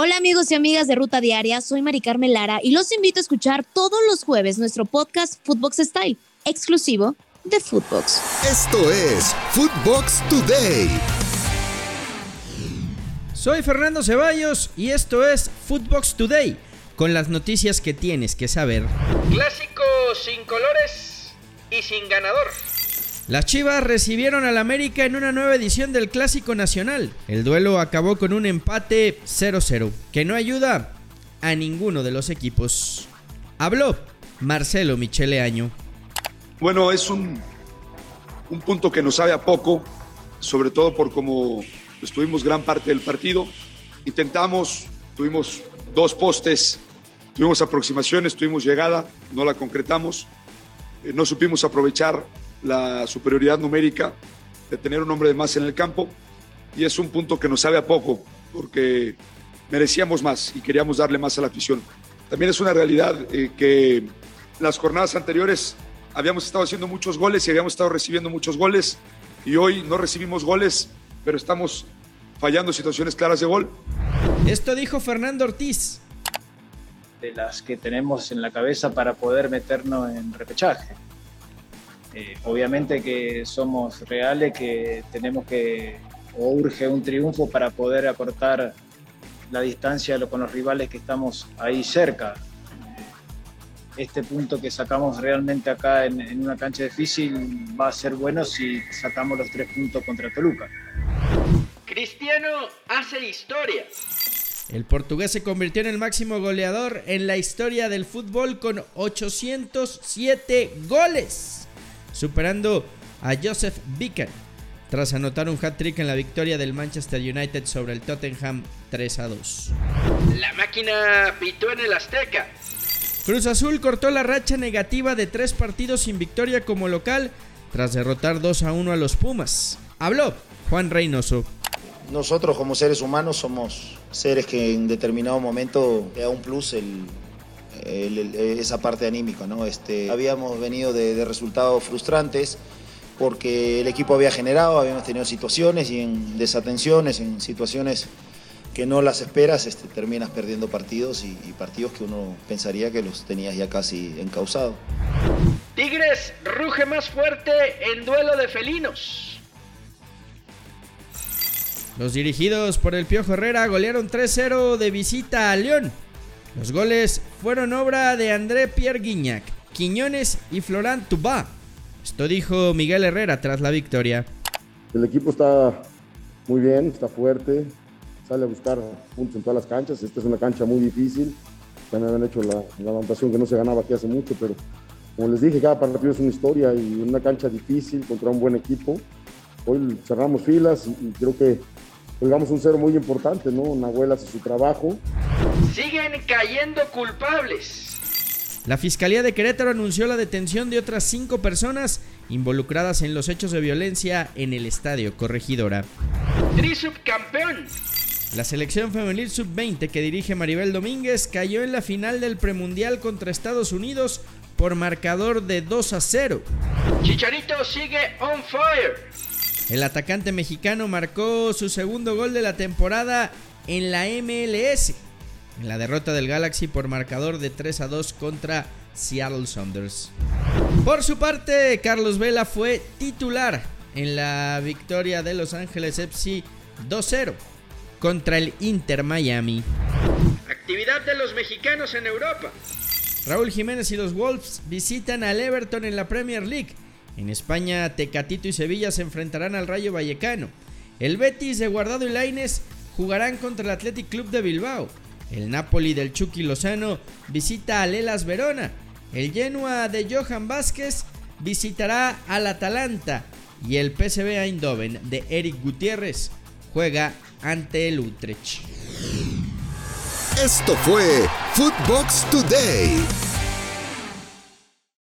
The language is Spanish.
Hola amigos y amigas de Ruta Diaria, soy Mari Carmen Lara y los invito a escuchar todos los jueves nuestro podcast Footbox Style, exclusivo de Footbox. Esto es Footbox Today. Soy Fernando Ceballos y esto es Footbox Today, con las noticias que tienes que saber. Clásico sin colores y sin ganador. Las Chivas recibieron al América en una nueva edición del Clásico Nacional. El duelo acabó con un empate 0-0, que no ayuda a ninguno de los equipos. Habló Marcelo Michele Año. Bueno, es un, un punto que nos sabe a poco, sobre todo por cómo estuvimos gran parte del partido. Intentamos, tuvimos dos postes, tuvimos aproximaciones, tuvimos llegada, no la concretamos. Eh, no supimos aprovechar la superioridad numérica de tener un hombre de más en el campo y es un punto que nos sabe a poco porque merecíamos más y queríamos darle más a la afición. También es una realidad eh, que las jornadas anteriores habíamos estado haciendo muchos goles y habíamos estado recibiendo muchos goles y hoy no recibimos goles, pero estamos fallando situaciones claras de gol. Esto dijo Fernando Ortiz. De las que tenemos en la cabeza para poder meternos en repechaje. Eh, obviamente que somos reales, que tenemos que, o urge un triunfo para poder acortar la distancia con los rivales que estamos ahí cerca. Eh, este punto que sacamos realmente acá en, en una cancha difícil va a ser bueno si sacamos los tres puntos contra Toluca. Cristiano hace historia. El portugués se convirtió en el máximo goleador en la historia del fútbol con 807 goles superando a Joseph Bican tras anotar un hat-trick en la victoria del Manchester United sobre el Tottenham 3 a 2. La máquina pitó en el Azteca. Cruz Azul cortó la racha negativa de tres partidos sin victoria como local tras derrotar 2 a 1 a los Pumas. Habló Juan Reynoso. Nosotros como seres humanos somos seres que en determinado momento da un plus el, el, el, esa parte anímica. ¿no? Este, habíamos venido de, de, resultados frustrantes porque el equipo había generado, habíamos tenido situaciones y en desatenciones, en situaciones que no las esperas, este, terminas perdiendo partidos y, y partidos que uno pensaría que los tenías ya casi encausados. Tigres ruge más fuerte en duelo de felinos. Los dirigidos por el Piojo Herrera golearon 3-0 de visita a León. Los goles fueron obra de André Pierre Guignac, Quiñones y Florent Tubá. Esto dijo Miguel Herrera tras la victoria. El equipo está muy bien, está fuerte, sale a buscar puntos en todas las canchas. Esta es una cancha muy difícil. Me habían hecho la, la anotación que no se ganaba aquí hace mucho, pero como les dije, cada partido es una historia y una cancha difícil contra un buen equipo. Hoy cerramos filas y, y creo que colgamos un cero muy importante, ¿no? Nahuel hace su trabajo. Siguen cayendo culpables. La Fiscalía de Querétaro anunció la detención de otras cinco personas involucradas en los hechos de violencia en el estadio Corregidora. Trisubcampeón. La selección femenil sub-20 que dirige Maribel Domínguez cayó en la final del premundial contra Estados Unidos por marcador de 2 a 0. Chicharito sigue on fire. El atacante mexicano marcó su segundo gol de la temporada en la MLS, en la derrota del Galaxy por marcador de 3 a 2 contra Seattle Sounders. Por su parte, Carlos Vela fue titular en la victoria de Los Ángeles FC 2-0 contra el Inter Miami. Actividad de los mexicanos en Europa. Raúl Jiménez y los Wolves visitan al Everton en la Premier League. En España, Tecatito y Sevilla se enfrentarán al Rayo Vallecano. El Betis de Guardado y Laines jugarán contra el Athletic Club de Bilbao. El Napoli del Chucky Lozano visita al Elas Verona. El Genoa de Johan Vázquez visitará al Atalanta. Y el PSV Eindhoven de Eric Gutiérrez juega ante el Utrecht. Esto fue Footbox Today.